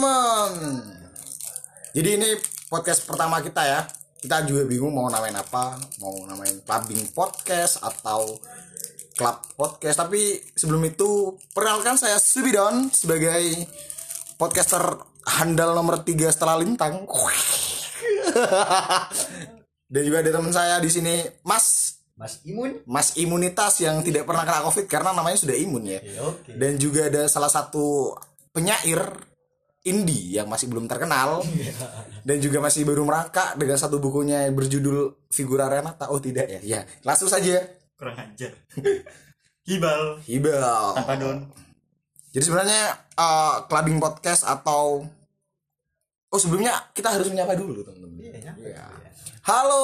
teman-teman. Jadi ini podcast pertama kita ya. Kita juga bingung mau namain apa, mau namain clubbing podcast atau club podcast. Tapi sebelum itu, perkenalkan saya Subidon sebagai podcaster handal nomor 3 setelah Lintang. Dan juga ada teman saya di sini, Mas Mas Imun. Mas imunitas yang tidak pernah kena covid karena namanya sudah imun ya. oke. Dan juga ada salah satu penyair indie yang masih belum terkenal dan juga masih baru merangkak dengan satu bukunya yang berjudul Figura Renata. Oh tidak ya? Ya, langsung saja. kurang ajar hibal Hibel. tanpa don Jadi sebenarnya eh, clubbing podcast atau Oh sebelumnya kita harus menyapa dulu teman-teman. Iya, Iya. Halo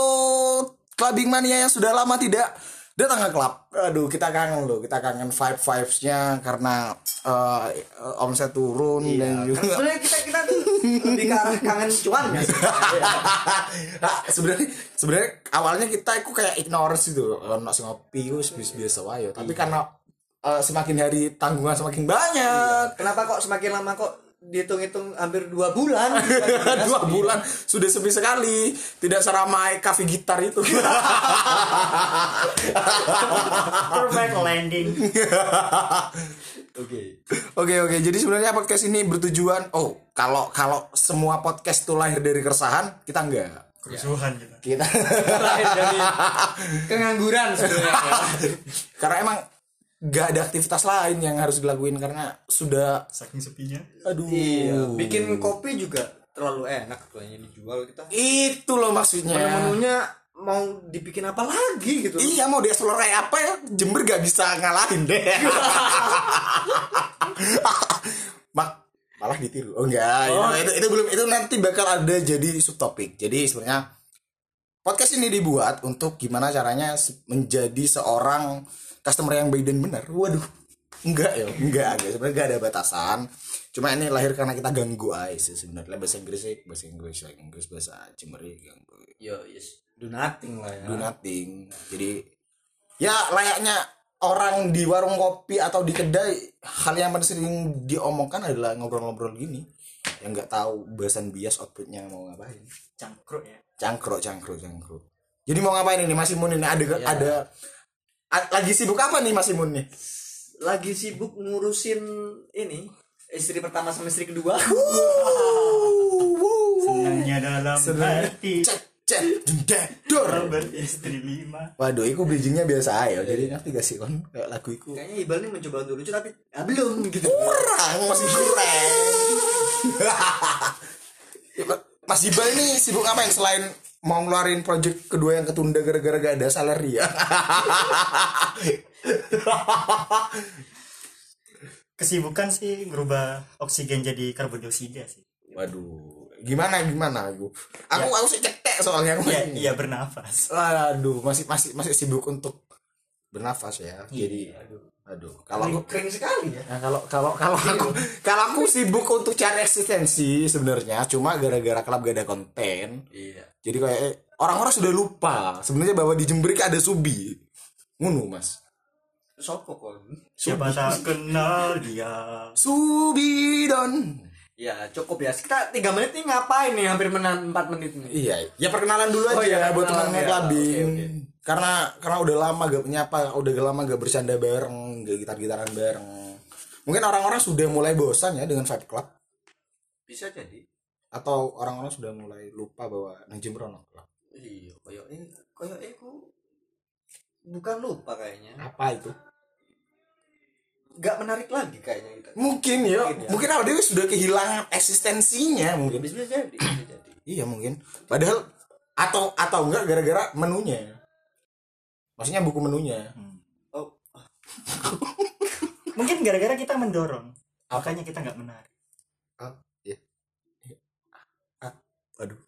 clubbing mania yang sudah lama tidak datang ke klub. Aduh kita kangen loh, kita kangen vibe vibesnya karena eh, omset turun dan Kan. juga sebenarnya kita kita tuh lebih kangen cuan ya. Nah, sebenarnya sebenarnya awalnya kita itu kayak ignorance gitu sing ngopi itu biasa biasa wae tapi karena eh, semakin hari tanggungan semakin banyak. Kenapa kok semakin lama kok dihitung-hitung hampir dua bulan? dua bulan? Sudah sepi sekali. Tidak seramai kafe gitar itu. Perfect landing. Oke. oke oke. Jadi sebenarnya podcast ini bertujuan oh kalau kalau semua podcast itu lahir dari keresahan kita enggak. Kerusuhan kita. Kita Lahir dari kengangguran sebenarnya. karena emang nggak ada aktivitas lain yang harus dilakuin karena sudah saking sepinya. Aduh. Iya, bikin kopi juga terlalu enak kayaknya dijual kita. itu loh maksudnya. Menu-menunya mau dibikin apa lagi gitu. Iya mau dia kayak apa ya? Jember gak bisa ngalahin deh. Mak malah ditiru. Oh enggak. Oh. itu, itu belum itu nanti bakal ada jadi subtopik. Jadi sebenarnya podcast ini dibuat untuk gimana caranya menjadi seorang customer yang baik dan benar waduh enggak ya enggak ada. Sebenarnya enggak ada batasan. Cuma ini lahir karena kita ganggu aja sih sebenarnya. Bahasa Inggris sih bahasa Inggris bahasa Inggris bahasa Jember ganggu. Yo, yes. Do nothing lah ya. do nothing. Jadi ya layaknya orang di warung kopi atau di kedai hal yang paling sering diomongkan adalah ngobrol-ngobrol gini. Yang nggak tahu bahasan bias outputnya mau ngapain. Cangkruk ya. Cangkruk cangkruk cangkruk. Jadi mau ngapain ini? Masih Imun ini ada Ya. ada lagi sibuk apa nih Mas Imun nih? Lagi sibuk ngurusin ini istri pertama sama istri kedua. senangnya dalam hati. Cek cek jendek dor beristri lima. Waduh itu bridgingnya biasa aja jadi ngerti gak sih kon kayak lagu itu Kayaknya Ibal nih mencoba untuk lucu tapi ah, belum gitu. kurang masih kurang. Mas Iqbal ini sibuk ngapain selain mau ngeluarin project kedua yang ketunda gara-gara gak ada salary ya kesibukan sih ngerubah oksigen jadi karbon dioksida sih waduh gimana gimana aku aku aku sih cetek soalnya aku iya iya bernafas Waduh, masih masih masih sibuk untuk bernafas ya. Jadi aduh aduh, kalau aku kering sekali ya. Nah, kalau kalau kalau aku kalau aku sibuk untuk cari eksistensi sebenarnya cuma gara-gara klub gak ada konten. Iya. Jadi kayak eh, orang-orang sudah lupa sebenarnya bahwa di Jember ini ada Subi. Ngunu, Mas. Sopo kon. siapa tak kenal dia Subidon. Ya cukup ya. Kita tiga menit nih ngapain nih? Hampir menan empat menit nih. Iya, ya perkenalan dulu Oh, aja iya, buat teman-teman ya. clubbing. Oke, oke. Karena karena udah lama gak menyapa, udah lama gak bercanda bareng, gak gitar-gitaran bareng. Mungkin orang-orang sudah mulai bosan ya dengan Vibe Club Bisa jadi. Atau orang-orang sudah mulai lupa bahwa nang ono club. Iya. Koyo eh koyo eh ku bukan lupa kayaknya. Apa itu? Gak menarik lagi kayaknya kita. Mungkin ya, Mungkin ya. mungkin awal dia sudah kehilangan eksistensinya mungkin. Bisa jadi. Bisa jadi. Iya mungkin. Padahal atau atau enggak gara-gara menunya. Maksudnya buku menunya. Oh. mungkin gara-gara kita mendorong makanya kita nggak menarik Aduh.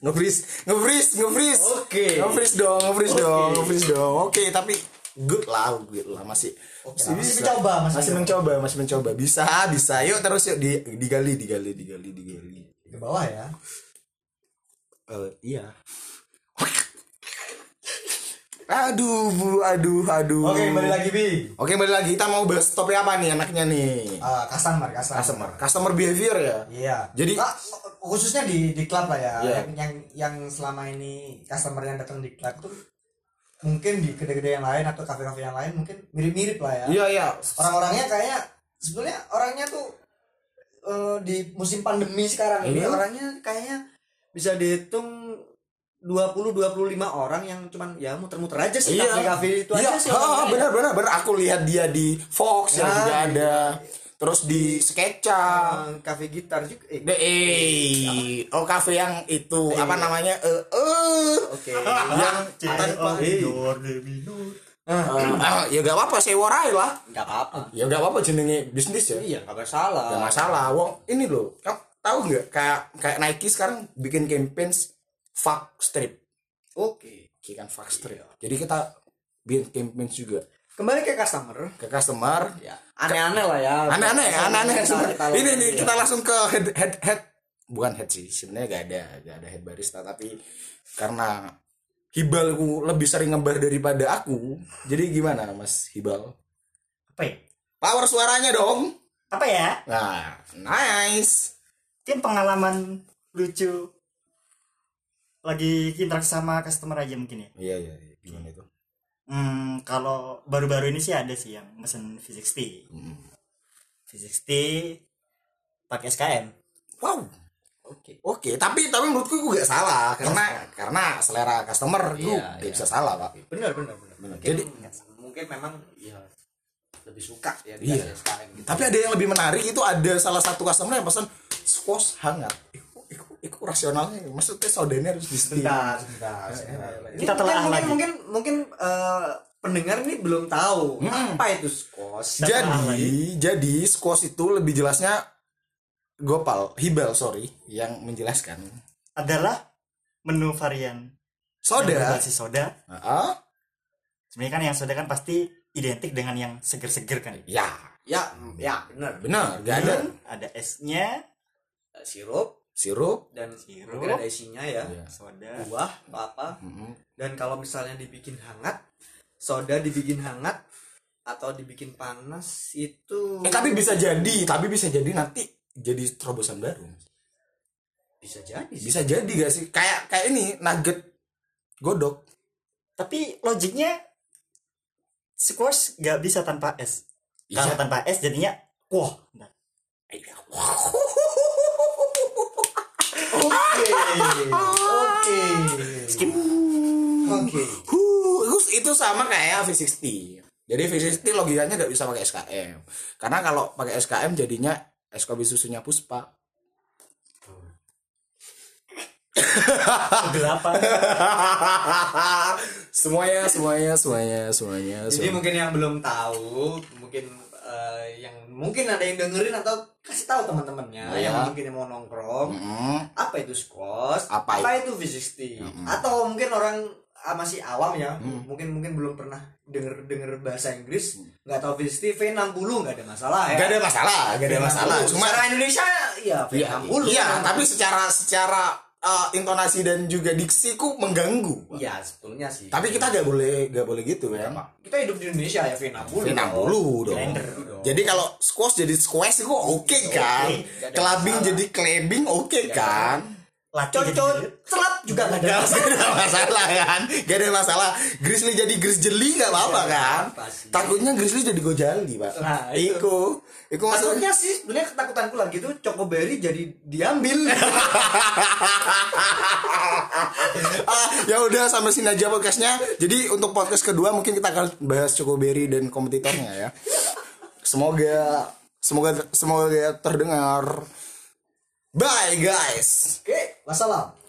Nge-freeze, nge-freeze, nge-freeze. Oke. Nge-freeze dong, nge-freeze dong, nge-freeze dong. Oke, tapi good lah, good lah masih Masih mencoba, masih masih mencoba, masih mencoba. Bisa, bisa. Yuk terus yuk di, digali, digali, digali, digali. Ke bawah ya. Eh, iya. Aduh, bu, aduh, aduh. Oke, kembali lagi Bi. Oke, kembali lagi. Kita mau bahas topik apa nih enaknya nih? Ah, customer, customer. Customer, customer behavior ya. Iya. Jadi- Ah, khususnya di di klub lah ya. Iya. Yang, yang yang selama ini customer yang datang di klub tuh mungkin di kedai-kedai yang lain atau kafe-kafe yang lain mungkin mirip-mirip lah ya. Iya, iya. Orang-orangnya kayaknya sebenarnya orangnya tuh eh, di musim pandemi sekarang ini Iya. orangnya kayaknya bisa dihitung 20 25 orang yang cuman ya muter-muter aja sih kafe-kafe itu iya. aja sih. ha, orangnya. benar, benar, benar. Aku lihat dia di Fox yang Ya, juga iya. ada. Terus di Sketcha. Eh, kafe gitar juga. Eh, De, eh, oh kafe yang itu apa namanya? Eh, eh. Oke. Yang tanpa Oh, Dor, de, minor. Eh, ah, ya gak apa-apa sewa rai lah. Enggak apa-apa. Ya gak apa-apa jenenge bisnis ya. Iya, enggak masalah. Gak masalah. Wong ini loh, kamu tahu nggak kayak kayak Nike sekarang bikin campaigns fuck strip. Oke. Oke kan fuck strip. Jadi kita bikin campaigns juga Kembali ke customer. ke customer. Ya, aneh-aneh lah ya. Aneh-aneh, ya, aneh-aneh. Ini nih kita langsung ke head head head bukan head sih sebenarnya gak ada gak ada head barista tapi karena Hibalku lebih sering ngebar daripada aku jadi gimana mas Hibal Apa ya? power suaranya dong Apa ya? nah nice Mungkin pengalaman lucu lagi interaksi sama customer aja mungkin ya. iya iya iya. gimana itu Hmm, kalau baru-baru ini sih ada sih yang mesen V60. V60 pakai SKM. wow Oke. oke tapi tapi menurutku itu gak salah karena karena selera customer itu Iya, gak iya. bisa salah pak Benar, benar, benar. Benar. Mungkin, Jadi- mungkin memang ya lebih suka ya Iya. SKM gitu. Tapi ada yang lebih menarik itu ada salah satu customer yang pesan squash hangat. Iku, iku, iku rasionalnya maksudnya saudaranya harus di sebentar, sebentar, sebentar. Kita Ini telah mungkin, lagi. mungkin mungkin eh, pendengar ini belum tahu apa itu skos. Jadi jadi squash itu lebih jelasnya Gopal, Hibal sorry yang menjelaskan. Adalah menu varian yang Soda. berbasis soda. Heeh. Sebenarnya kan yang soda kan pasti identik dengan yang seger-seger kan. Ya, Ya, ya benar. benar. Gak ada ada esnya, Eh, Sirup sirup. dan Sirup. mungkin ada isinya ya. Iya. soda. Buah apa apa. Mm-mm. Dan kalau misalnya dibikin hangat, soda dibikin hangat atau dibikin panas itu Eh tapi bisa jadi, tapi bisa jadi nanti jadi terobosan baru. bisa jadi sih. Bisa jadi gak sih? Kayak kayak ini nugget godok. Tapi logiknya squash nggak bisa tanpa es. Kalau Iya. tanpa es jadinya wah. Nah, Oke. Oke. skip. Oke. Huh, itu, sama kayak V60. Jadi V60 logikanya nggak bisa pakai SKM. Karena kalau pakai SKM jadinya kopi susunya Puspa. Kegelapan. semuanya, semuanya, semuanya, semuanya. Jadi semuanya. mungkin yang belum tahu, mungkin eh, yang mungkin ada yang dengerin atau kasih tahu teman-temannya Ya. yang mungkin mau nongkrong, Mm, apa itu squash, Apa itu V60, atau mungkin orang ah, masih awam ya, Mm. mungkin mungkin belum pernah denger denger bahasa Inggris, nggak tahu V60, V60 nggak ada masalah ya. Gak ada masalah, gak ada masalah. Cuma secara Indonesia iya Iya, V60. iya, tapi secara secara uh, intonasi dan juga diksiku mengganggu. Iya, sebetulnya sih. Tapi kita gak boleh gak boleh gitu kan. kita hidup di Indonesia ya V60. V60 dong. Blender. Jadi kalau squash jadi squash itu oke kan. Nggak ada Kelabing jadi kelebing oke kan. Jadi Cocok celap juga nggak ada. Gak ada masalah kan Gak ada masalah Grizzly jadi Grizz jeli gak apa-apa Gak kan. Takutnya Grizzly jadi Gojali pak Nah, itu. Iku Iku maksudnya Takutnya sih sebenarnya ketakutanku lagi tuh Chocoberry jadi diambil. ah, Ya udah sampai sini aja podcastnya Jadi untuk podcast kedua mungkin kita akan bahas Chocoberry dan kompetitornya ya Semoga Semoga Semoga terdengar Bye guys Oke, wassalam.